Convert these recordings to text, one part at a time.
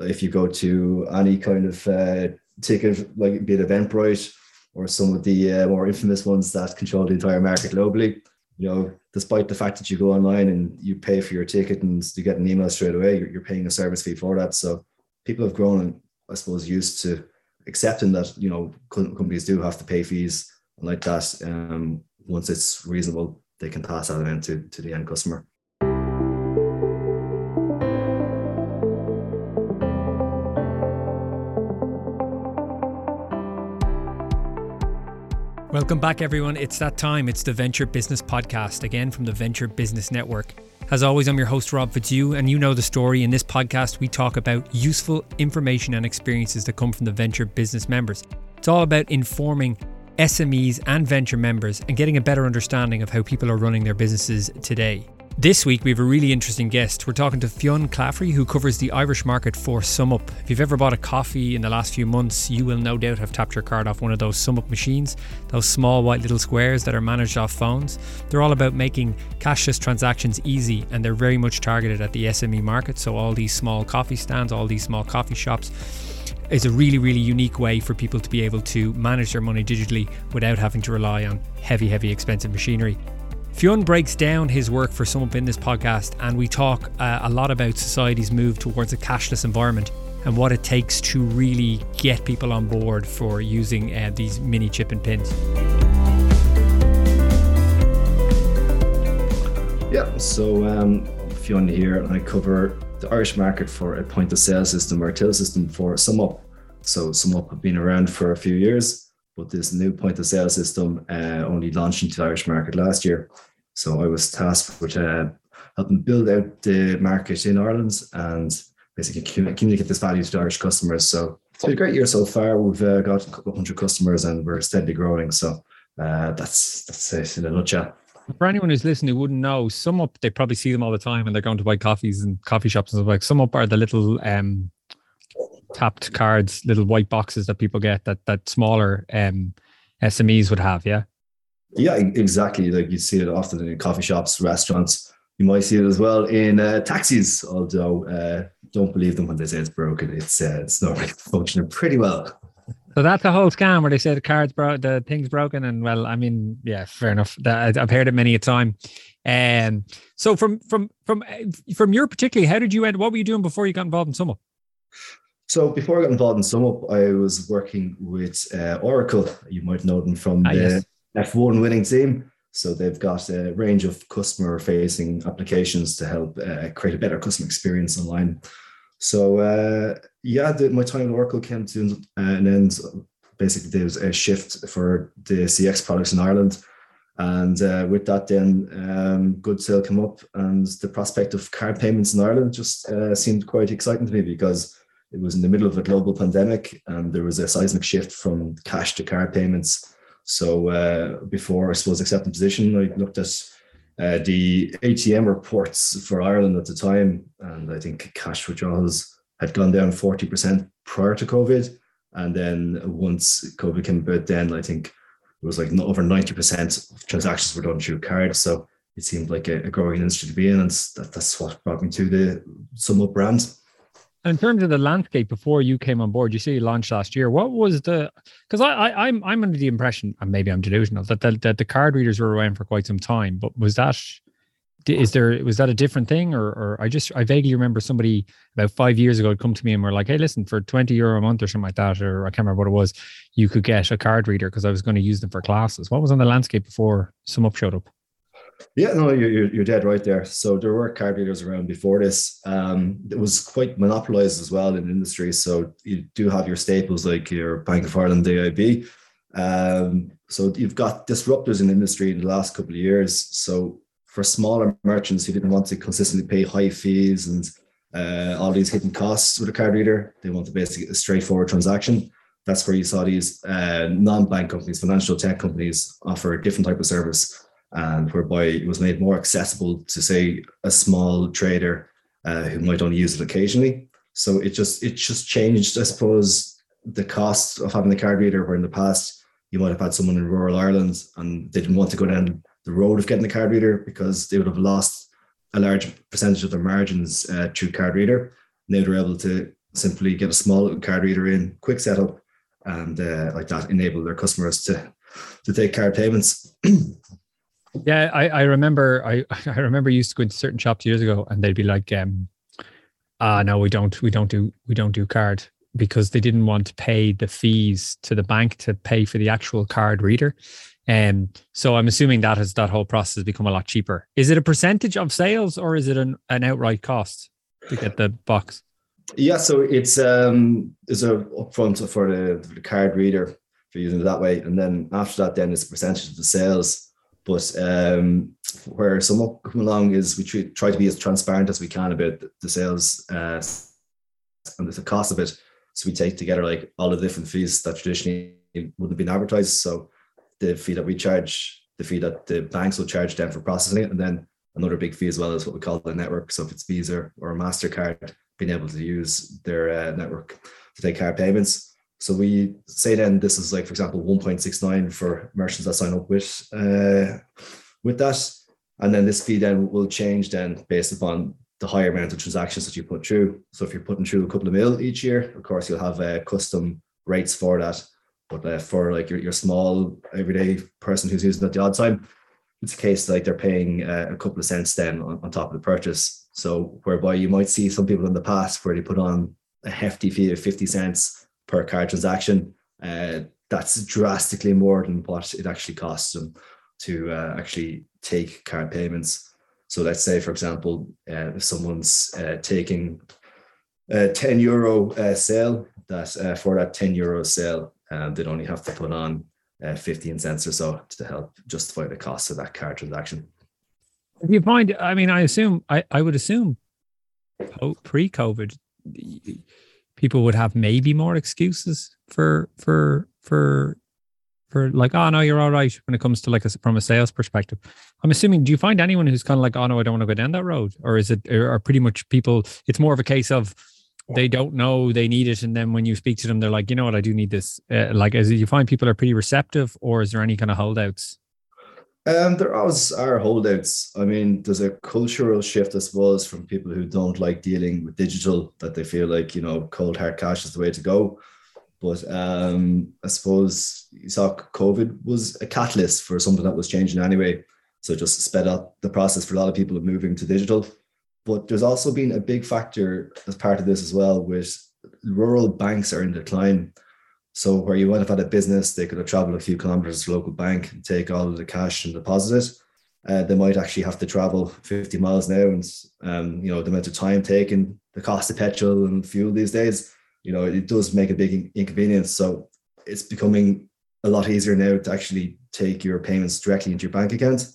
If you go to any kind of uh, ticket, like be it Eventbrite or some of the uh, more infamous ones that control the entire market globally, you know, despite the fact that you go online and you pay for your ticket and you get an email straight away, you're, you're paying a service fee for that. So people have grown, I suppose, used to accepting that you know companies do have to pay fees like that. Um, once it's reasonable, they can pass that on to, to the end customer. Welcome back, everyone. It's that time. It's the Venture Business Podcast, again from the Venture Business Network. As always, I'm your host, Rob Fitzhugh, and you know the story. In this podcast, we talk about useful information and experiences that come from the Venture Business members. It's all about informing SMEs and venture members and getting a better understanding of how people are running their businesses today. This week, we have a really interesting guest. We're talking to Fionn Claffrey, who covers the Irish market for SumUp. If you've ever bought a coffee in the last few months, you will no doubt have tapped your card off one of those SumUp machines, those small white little squares that are managed off phones. They're all about making cashless transactions easy, and they're very much targeted at the SME market. So, all these small coffee stands, all these small coffee shops is a really, really unique way for people to be able to manage their money digitally without having to rely on heavy, heavy, expensive machinery. Fionn breaks down his work for SumUp in this podcast, and we talk uh, a lot about society's move towards a cashless environment and what it takes to really get people on board for using uh, these mini chip and pins. Yeah, so um, Fionn here, and I cover the Irish market for a point of sale system or till system for SumUp. So SumUp have been around for a few years but this new point of sale system uh, only launched into the Irish market last year. So I was tasked with uh, helping build out the market in Ireland and basically communicate this value to the Irish customers. So it's been a great year so far. We've uh, got a couple hundred customers and we're steadily growing. So uh, that's that's it in a nutshell. For anyone who's listening who wouldn't know, SumUp they probably see them all the time and they're going to buy coffees and coffee shops and stuff like. SumUp are the little um, tapped cards, little white boxes that people get that that smaller um, SMEs would have. Yeah. Yeah, exactly. Like you see it often in coffee shops, restaurants. You might see it as well in uh, taxis. Although uh, don't believe them when they say it's broken. It's uh, it's normally functioning pretty well. So that's a whole scam where they say the card's broke, the thing's broken, and well, I mean, yeah, fair enough. That, I've heard it many a time. And um, so from from from from your particularly, how did you end? What were you doing before you got involved in SumUp? So before I got involved in SumUp, I was working with uh, Oracle. You might know them from ah, the yes. F1 winning team. So they've got a range of customer facing applications to help uh, create a better customer experience online. So uh, yeah, the, my time at Oracle came to an end. Basically, there was a shift for the CX products in Ireland. And uh, with that, then um, Goodtill came up, and the prospect of card payments in Ireland just uh, seemed quite exciting to me because it was in the middle of a global pandemic and there was a seismic shift from cash to card payments. So uh, before I suppose accepting position, I looked at uh, the ATM reports for Ireland at the time, and I think cash withdrawals had gone down 40% prior to COVID. And then once COVID came about, then I think it was like over 90% of transactions were done through cards. So it seemed like a, a growing industry to be in. And that, that's what brought me to the Sum SumUp brand. In terms of the landscape before you came on board, you see you launched last year. What was the? Because I, I I'm I'm under the impression, and maybe I'm delusional, that the, that the card readers were around for quite some time. But was that? Is there was that a different thing, or or I just I vaguely remember somebody about five years ago had come to me and were like, "Hey, listen, for twenty euro a month or something like that, or I can't remember what it was, you could get a card reader because I was going to use them for classes." What was on the landscape before SumUp showed up? Yeah, no, you're, you're dead right there. So there were card readers around before this. Um, it was quite monopolized as well in industry. So you do have your staples like your Bank of Ireland, AIB. Um, so you've got disruptors in the industry in the last couple of years. So for smaller merchants who didn't want to consistently pay high fees and uh, all these hidden costs with a card reader, they want to basically a straightforward transaction. That's where you saw these uh, non-bank companies, financial tech companies offer a different type of service and whereby it was made more accessible to say a small trader uh, who might only use it occasionally. So it just it just changed, I suppose, the cost of having a card reader. Where in the past you might have had someone in rural Ireland and they didn't want to go down the road of getting a card reader because they would have lost a large percentage of their margins uh, through card reader. Now they're able to simply get a small card reader in, quick setup, and uh, like that enable their customers to to take card payments. yeah, I, I remember I I remember used to go into certain shops years ago, and they'd be like, um, "Ah, no, we don't we don't do we don't do card." Because they didn't want to pay the fees to the bank to pay for the actual card reader, and um, so I'm assuming that has that whole process has become a lot cheaper. Is it a percentage of sales or is it an, an outright cost to get the box? Yeah, so it's um is a upfront for the, for the card reader for using it that way, and then after that, then it's a percentage of the sales. But um, where some come along is we try to be as transparent as we can about the sales uh, and the cost of it. So we take together like all of the different fees that traditionally wouldn't have been advertised. So the fee that we charge, the fee that the banks will charge them for processing it, and then another big fee as well is what we call the network. So if it's Visa or Mastercard, being able to use their uh, network to take card payments. So we say then this is like, for example, 1.69 for merchants that sign up with uh, with that. And then this fee then will change then based upon the higher amount of transactions that you put through. So if you're putting through a couple of mil each year, of course you'll have uh, custom rates for that. But uh, for like your, your small everyday person who's using it the odd time, it's a case like they're paying uh, a couple of cents then on, on top of the purchase. So whereby you might see some people in the past where they put on a hefty fee of 50 cents per card transaction. Uh, that's drastically more than what it actually costs them to uh, actually take card payments. So let's say, for example, uh, if someone's uh, taking a 10 euro uh, sale, that uh, for that 10 euro sale, um, they'd only have to put on uh, 15 cents or so to help justify the cost of that card transaction. If you find, I mean, I assume, I, I would assume pre COVID, people would have maybe more excuses for, for, for, for like, oh no, you're all right when it comes to like a, from a sales perspective. I'm assuming, do you find anyone who's kind of like, oh no, I don't want to go down that road? Or is it, are pretty much people, it's more of a case of, they don't know they need it and then when you speak to them they're like you know what i do need this uh, like as you find people are pretty receptive or is there any kind of holdouts um, there always are holdouts. I mean, there's a cultural shift, I suppose, from people who don't like dealing with digital that they feel like, you know, cold hard cash is the way to go. But um, I suppose you saw COVID was a catalyst for something that was changing anyway. So just sped up the process for a lot of people of moving to digital. But there's also been a big factor as part of this as well, with rural banks are in decline. So where you might have had a business, they could have traveled a few kilometers to a local bank and take all of the cash and deposit it. Uh, they might actually have to travel 50 miles now, and um, you know the amount of time taken, the cost of petrol and fuel these days. You know it does make a big inconvenience. So it's becoming a lot easier now to actually take your payments directly into your bank account.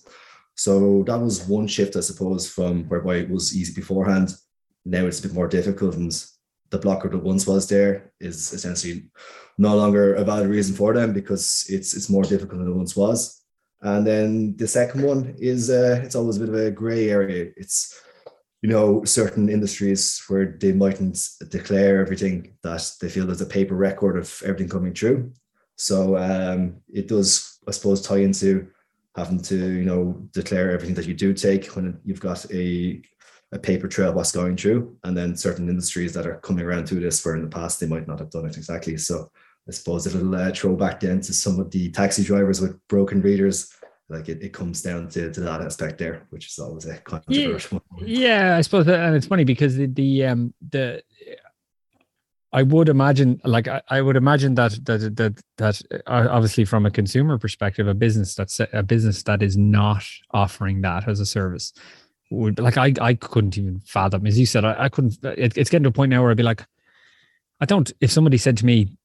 So that was one shift, I suppose, from whereby it was easy beforehand. Now it's a bit more difficult, and the blocker that once was there is essentially no longer a valid reason for them because it's it's more difficult than it once was. And then the second one is uh, it's always a bit of a grey area. It's you know certain industries where they mightn't declare everything that they feel there's a paper record of everything coming through. So um, it does, I suppose, tie into having to you know declare everything that you do take when you've got a a paper trail what's going through and then certain industries that are coming around to this where in the past they might not have done it exactly. So i suppose it'll uh, throw back then to some of the taxi drivers with broken readers. Like it, it comes down to, to that aspect there which is always a controversial yeah, yeah i suppose that, and it's funny because the, the um the I would imagine, like I, I, would imagine that that that that uh, obviously from a consumer perspective, a business that's a business that is not offering that as a service would like I I couldn't even fathom. As you said, I, I couldn't. It, it's getting to a point now where I'd be like, I don't. If somebody said to me,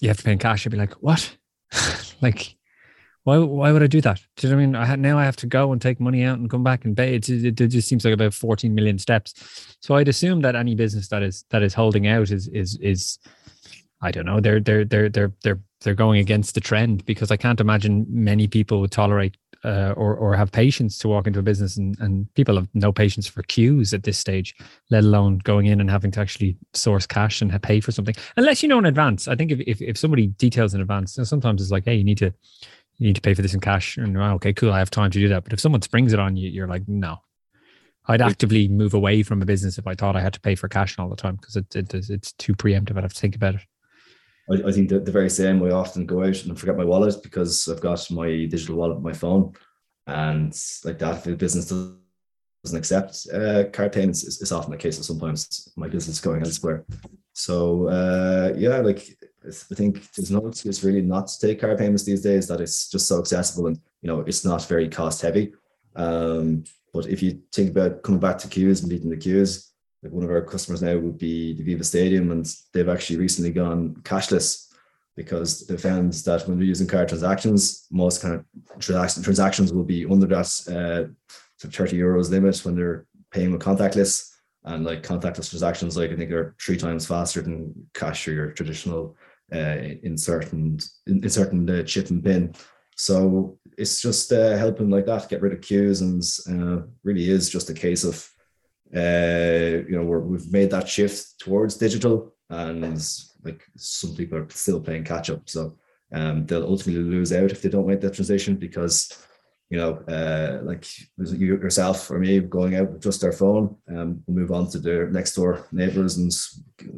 "You have to pay in cash," I'd be like, "What?" like why why would I do that? Do you know what I mean? I had, now I have to go and take money out and come back and pay. It, it, it, just seems like about 14 million steps. So I'd assume that any business that is that is holding out is is is I don't know. They're they're they're they're they're they're going against the trend because I can't imagine many people would tolerate uh, or or have patience to walk into a business and and people have no patience for queues at this stage, let alone going in and having to actually source cash and pay for something unless you know in advance. I think if if, if somebody details in advance, sometimes it's like, hey, you need to you need to pay for this in cash. And well, okay, cool, I have time to do that. But if someone springs it on you, you're like, no. I'd actively move away from a business if I thought I had to pay for cash all the time because it, it, it's too preemptive. I'd have to think about it. I, I think the, the very same. I often go out and forget my wallet because I've got my digital wallet my phone, and like that, if the business doesn't accept uh, card payments, it's, it's often the case. That sometimes my business is going elsewhere. So uh, yeah, like I think there's no excuse really not to take card payments these days. That it's just so accessible and you know it's not very cost heavy. Um, but if you think about coming back to queues and beating the queues, one of our customers now would be the Aviva Stadium, and they've actually recently gone cashless because they found that when they're using card transactions, most kind of transactions will be under that uh, 30 euros limit when they're paying with contactless. And like contactless transactions, like I think are three times faster than cash or your traditional uh, insert and insert and uh, chip and pin. So it's just uh, helping like that get rid of queues, and uh, really is just a case of uh, you know we have made that shift towards digital, and like some people are still playing catch up. So um, they'll ultimately lose out if they don't make that transition because you know, uh, like you yourself or me going out with just our phone, um, we'll move on to their next door neighbors and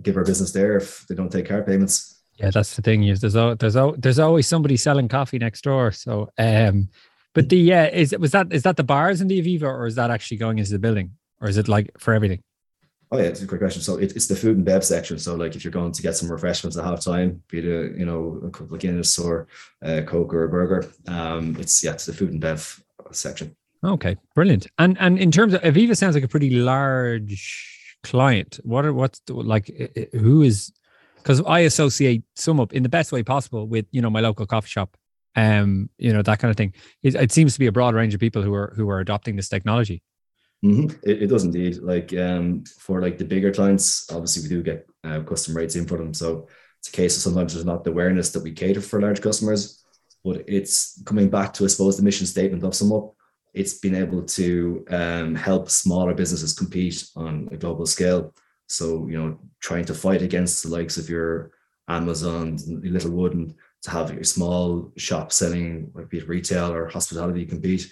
give our business there if they don't take car payments. Yeah, that's the thing. Is there's there's there's always somebody selling coffee next door. So, um, but the yeah, is was that is that the bars in the Aviva or is that actually going into the building or is it like for everything? Oh yeah, it's a great question. So it, it's the food and bev section. So like if you're going to get some refreshments at half time, be it a, you know a couple of Guinness or a Coke or a burger, um, it's yeah, it's the food and bev section. Okay, brilliant. And and in terms of Aviva, sounds like a pretty large client. What are what's like who is because I associate SumUp in the best way possible with you know my local coffee shop, um, you know that kind of thing. It, it seems to be a broad range of people who are who are adopting this technology. Mm-hmm. It, it, does indeed. Like um, for like the bigger clients, obviously we do get uh, custom rates in for them. So it's a case of sometimes there's not the awareness that we cater for large customers, but it's coming back to I suppose the mission statement of SumUp. It's been able to um, help smaller businesses compete on a global scale. So, you know, trying to fight against the likes of your Amazon, Littlewood, and to have your small shop selling, be it retail or hospitality, compete.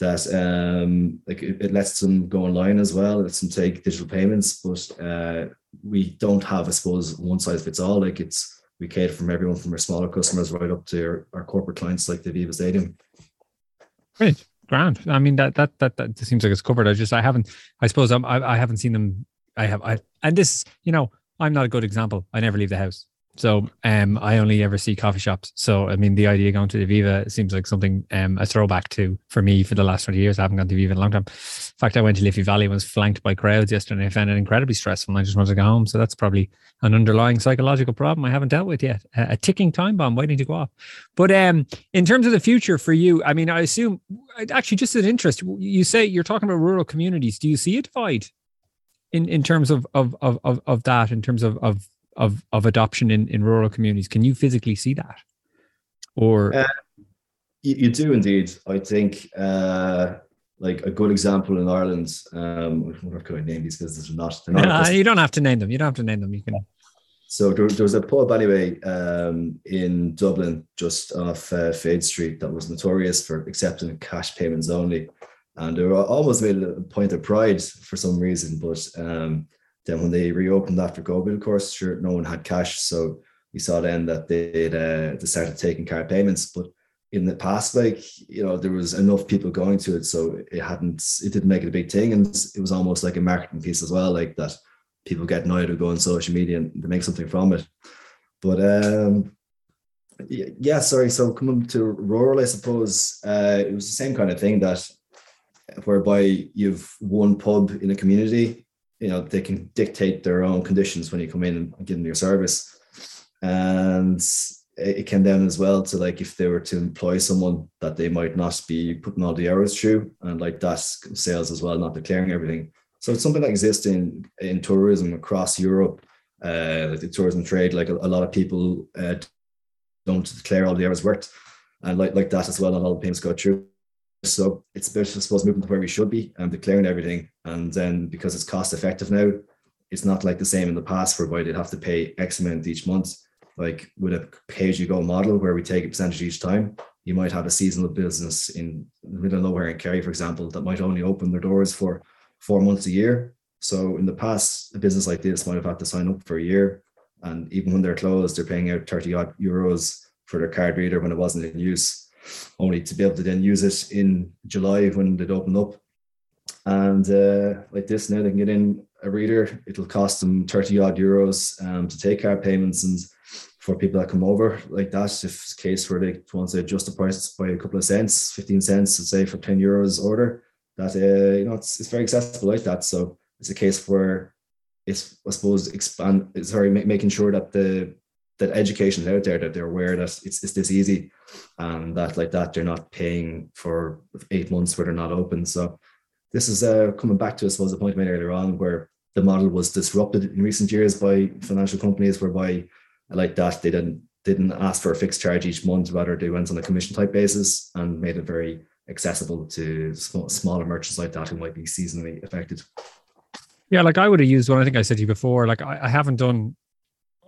That um, like it, it, lets them go online as well. It lets them take digital payments, but uh, we don't have, I suppose, one size fits all. Like it's we cater from everyone from our smaller customers right up to our, our corporate clients like the Aviva Stadium. Great, grand. I mean that that that that seems like it's covered. I just I haven't. I suppose I'm, I I haven't seen them I have I and this, you know, I'm not a good example. I never leave the house. So um, I only ever see coffee shops. So I mean, the idea of going to the Aviva seems like something um, a throwback to for me for the last twenty years. I haven't gone to Viva in a long time. In fact, I went to Liffey Valley and was flanked by crowds yesterday. I found it incredibly stressful, and I just wanted to go home. So that's probably an underlying psychological problem I haven't dealt with yet. A, ticking time bomb waiting to go off. But um, in terms of the future for you, I mean, I assume actually just an interest. You say you're talking about rural communities. Do you see a divide in in terms of of of of, of that in terms of of of of adoption in in rural communities can you physically see that or uh, you, you, do indeed i think uh like a good example in Ireland, um, I'm not going to name these businesses or not. not you don't have to name them. You don't have to name them. You can. So there, there was a pub anyway um, in Dublin, just off uh, Fade Street, that was notorious for accepting cash payments only and they were almost made a point of pride for some reason. But um, then when they reopened after COVID, of course, sure, no one had cash, so we saw then that they uh, they started taking card payments. But in the past, like you know, there was enough people going to it, so it hadn't, it didn't make it a big thing, and it was almost like a marketing piece as well, like that people get annoyed of go on social media and they make something from it. But um, yeah, sorry. So coming to rural, I suppose uh, it was the same kind of thing that whereby you've one pub in a community, you know, they can dictate their own conditions when you come in and give them your service. And it can then as well to like if they were to employ someone that they might not be putting all the hours through and like that's sales as well, not declaring everything. So it's something that exists in in tourism across Europe, uh, like the tourism trade. Like a, a lot of people uh, don't declare all the hours worked, and like like that as well. Not all the payments go through. So it's about, I suppose, moving to where we should be and declaring everything. And then because it's cost effective now, it's not like the same in the past whereby they'd have to pay X amount each month. Like with a pay as you go model where we take a percentage each time, you might have a seasonal business in the middle of nowhere in Kerry, for example, that might only open their doors for four months a year. So in the past, a business like this might have had to sign up for a year, and even when they're closed, they're paying out thirty odd euros for their card reader when it wasn't in use, only to be able to then use it in July when they'd open up. And uh, like this, now they can get in a reader. It'll cost them 30 odd euros um, to take card payments. And for people that come over like that, if it's a case where they want to adjust the price by a couple of cents, 15 cents, say for 10 euros order, that, uh, you know, it's, it's very accessible like that. So it's a case where it's, I suppose, expand, sorry, making sure that the, that education is out there, that they're aware that it's, it's this easy and that like that, they're not paying for eight months where they're not open. So this is uh, coming back to, I suppose, the point I made earlier on, where the model was disrupted in recent years by financial companies, whereby like that they didn't didn't ask for a fixed charge each month, rather they went on a commission type basis and made it very accessible to small, smaller merchants like that who might be seasonally affected. Yeah, like I would have used one. I think I said to you before. Like I, I haven't done,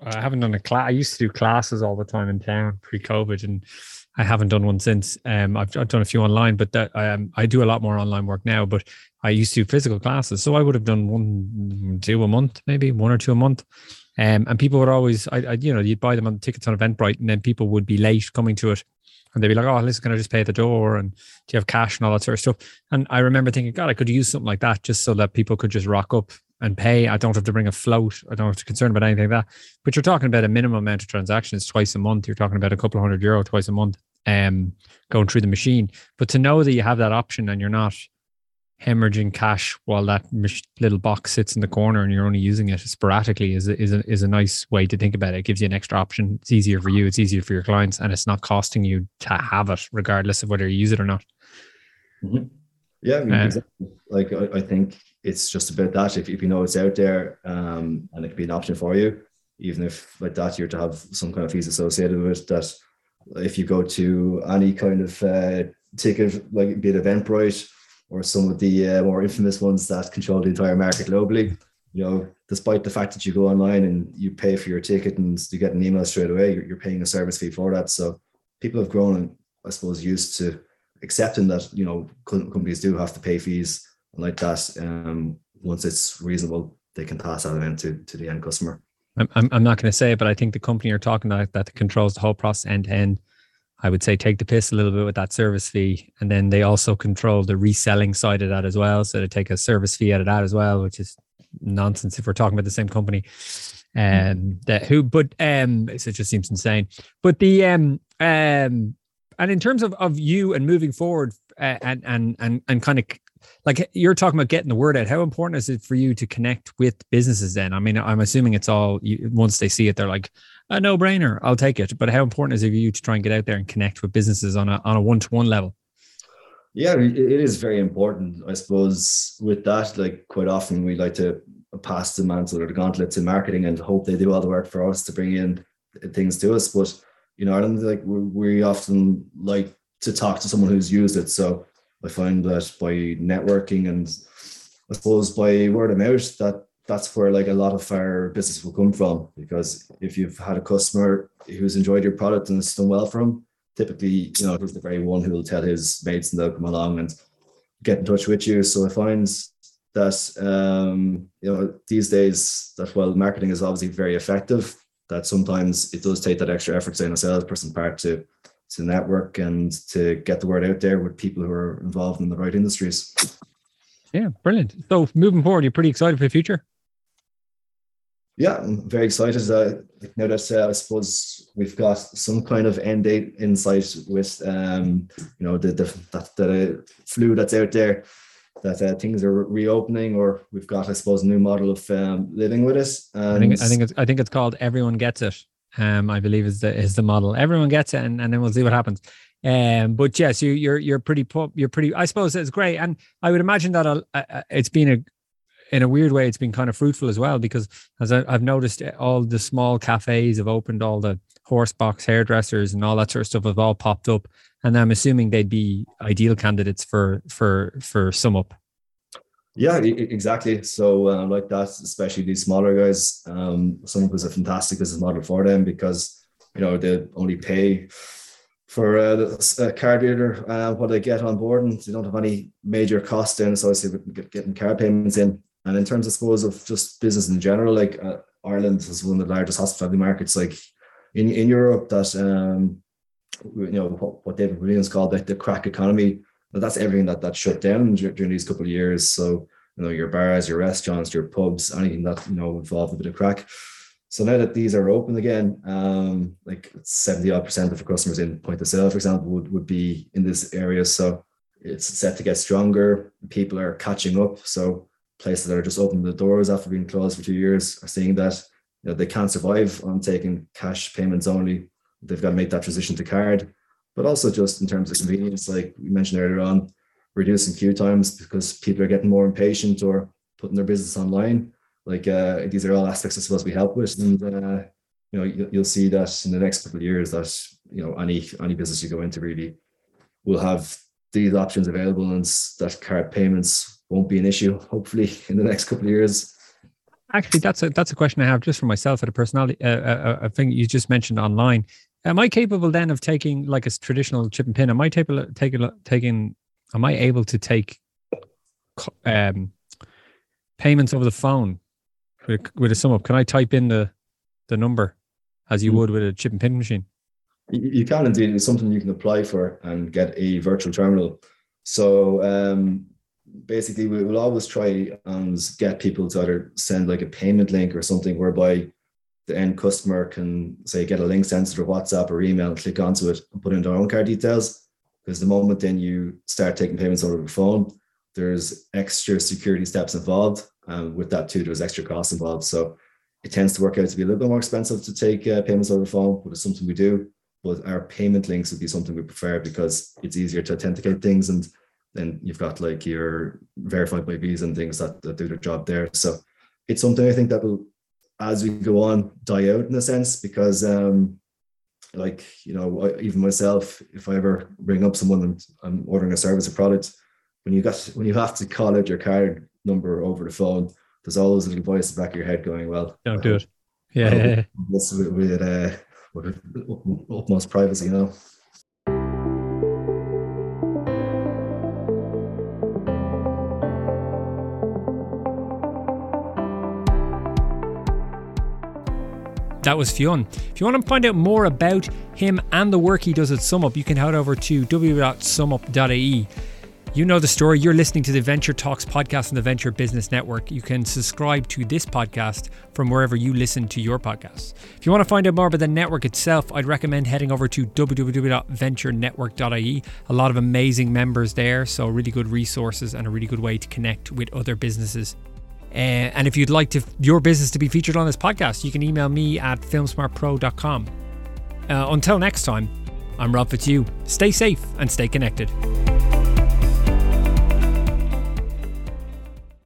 I haven't done a class. I used to do classes all the time in town pre-COVID, and I haven't done one since. Um, I've, I've done a few online, but that um, I do a lot more online work now. But I used to do physical classes, so I would have done one, two a month, maybe one or two a month. Um, and people would always, I, I, you know, you'd buy them on tickets on Eventbrite, and then people would be late coming to it, and they'd be like, "Oh, listen, can I just pay at the door?" And do you have cash and all that sort of stuff? And I remember thinking, God, I could use something like that just so that people could just rock up and pay. I don't have to bring a float. I don't have to concern about anything like that. But you're talking about a minimum amount of transactions twice a month. You're talking about a couple of hundred euro twice a month um, going through the machine. But to know that you have that option and you're not hemorrhaging cash while that little box sits in the corner and you're only using it sporadically is a, is a, is a nice way to think about it. It gives you an extra option. It's easier for you. It's easier for your clients, and it's not costing you to have it, regardless of whether you use it or not. Mm-hmm. Yeah, I mean, uh, exactly. Like I, I, think it's just about that. If, if you know it's out there, um, and it can be an option for you, even if like that you're to have some kind of fees associated with it, that if you go to any kind of uh, ticket, like be it Eventbrite or some of the uh, more infamous ones that control the entire market globally, you know, despite the fact that you go online and you pay for your ticket and you get an email straight away, you're, you're paying a service fee for that. So people have grown, I suppose, used to accepting that you know companies do have to pay fees like that. Um, once it's reasonable, they can pass that on to to the end customer. I'm, I'm not going to say it, but I think the company you're talking about that controls the whole process end to end, I would say take the piss a little bit with that service fee. And then they also control the reselling side of that as well. So they take a service fee out of that as well, which is nonsense if we're talking about the same company. Um, that who, but um, it just seems insane. But the um, um, and in terms of of you and moving forward, uh, and and and and kind of like you're talking about getting the word out. How important is it for you to connect with businesses then? I mean i'm assuming it's all once they see it they're like a no-brainer i'll take it. But how important is it for you to try and get out there and connect with businesses on a on a one-to-one level? Yeah it is very important i suppose with that like quite often we like to pass the mantle or the gauntlet to marketing and hope they do all the work for us to bring in things to us. But you know i don't like we often like to talk to someone who's used it. So I find that by networking and I suppose by word of mouth, that that's where like a lot of our business will come from. Because if you've had a customer who's enjoyed your product and it's done well for him, typically, you know, he's the very one who will tell his mates and they'll come along and get in touch with you. So I find that um, you know these days that while marketing is obviously very effective, that sometimes it does take that extra effort, say, on a salesperson part to to network and to get the word out there with people who are involved in the right industries. Yeah, brilliant. So moving forward, you're pretty excited for the future. Yeah, I'm very excited. Uh, now that uh, I suppose we've got some kind of end date insight with, um, you know, the the that the flu that's out there, that uh, things are reopening, or we've got, I suppose, a new model of um, living with it. And I think I think it's I think it's called everyone gets it um, I believe is the is the model. Everyone gets it, and, and then we'll see what happens. Um, but yes, you, you're you're pretty you're pretty. I suppose it's great, and I would imagine that uh, it's been a in a weird way, it's been kind of fruitful as well because as I, have noticed, eh, all the small cafes have opened, all the horse box hairdressers and all that sort of stuff have all popped up, and I'm assuming they'd be ideal candidates for for for SumUp. Yeah, exactly. So uh, like that, especially these smaller guys, um, SumUp was a fantastic business model for them because you know they only pay for a, a card reader, uh, what they get on board, and they don't have any major cost in associated with getting card payments in. And in terms, I suppose, of just business in general, like uh, Ireland is one of the largest hospitality markets, like in, in Europe, that um, you know what, what David McWilliams called like the craic economy. That's everything that that shut down during these couple of years. So you know your bars, your restaurants, your pubs, anything that you know involved a bit of craic. So now that these are open again, um, like 70 odd percent of the customers in point of sale, for example, would, would be in this area. So it's set to get stronger. People are catching up. So places that are just opening the doors after being closed for two years are seeing that you know, they can't survive on taking cash payments only. They've got to make that transition to card, but also just in terms of convenience, like we mentioned earlier on, reducing queue times because people are getting more impatient or putting their business online. Like uh, these are all aspects I suppose we help with, and uh, you know you, will see that in the next couple of years that you know any any business you go into really will have these options available, and that card payments won't be an issue. Hopefully, in the next couple of years. Actually, that's a that's a question I have just for myself at a personality uh, a, uh, uh, a thing you just mentioned online. Am I capable then of taking like a traditional chip and pin? Am I taking taking taking? Am I able to take um, payments over the phone with, with a SumUp? Can I type in the the number as you mm. would with a chip and pin machine? You can indeed. It's something you can apply for and get a virtual terminal. So um, basically we will always try and get people to either send like a payment link or something whereby the end customer can say get a link sent to their WhatsApp or email, click onto it and put in their own card details. Because the moment then you start taking payments over the phone, there's extra security steps involved. And with that too, there's extra costs involved. So it tends to work out to be a little bit more expensive to take uh, payments over the phone, but it's something we do. But our payment links would be something we prefer because it's easier to authenticate things and then you've got like your verified by Visa and things that, that do their job there. So it's something I think that will, as we go on, die out in a sense because, um, like you know, I, even myself, if I ever bring up someone and I'm ordering a service or product, when you got when you have to call out your card number over the phone, there's always a little voice in the back of your head going, "Well, don't do it." Yeah, this with, with, uh, with utmost privacy, you know. That was Fionn. If you want to find out more about him and the work he does at SumUp, you can head over to www.sumup.ie. You know the story. You're listening to the Venture Talks podcast on the Venture Business Network. You can subscribe to this podcast from wherever you listen to your podcasts. If you want to find out more about the network itself, I'd recommend heading over to www.venturenetwork.ie. A lot of amazing members there, so really good resources and a really good way to connect with other businesses uh, and if you'd like to your business to be featured on this podcast, you can email me at filmsmartpro.com. Uh, until next time, I'm Rob Fitzhugh. Stay safe and stay connected.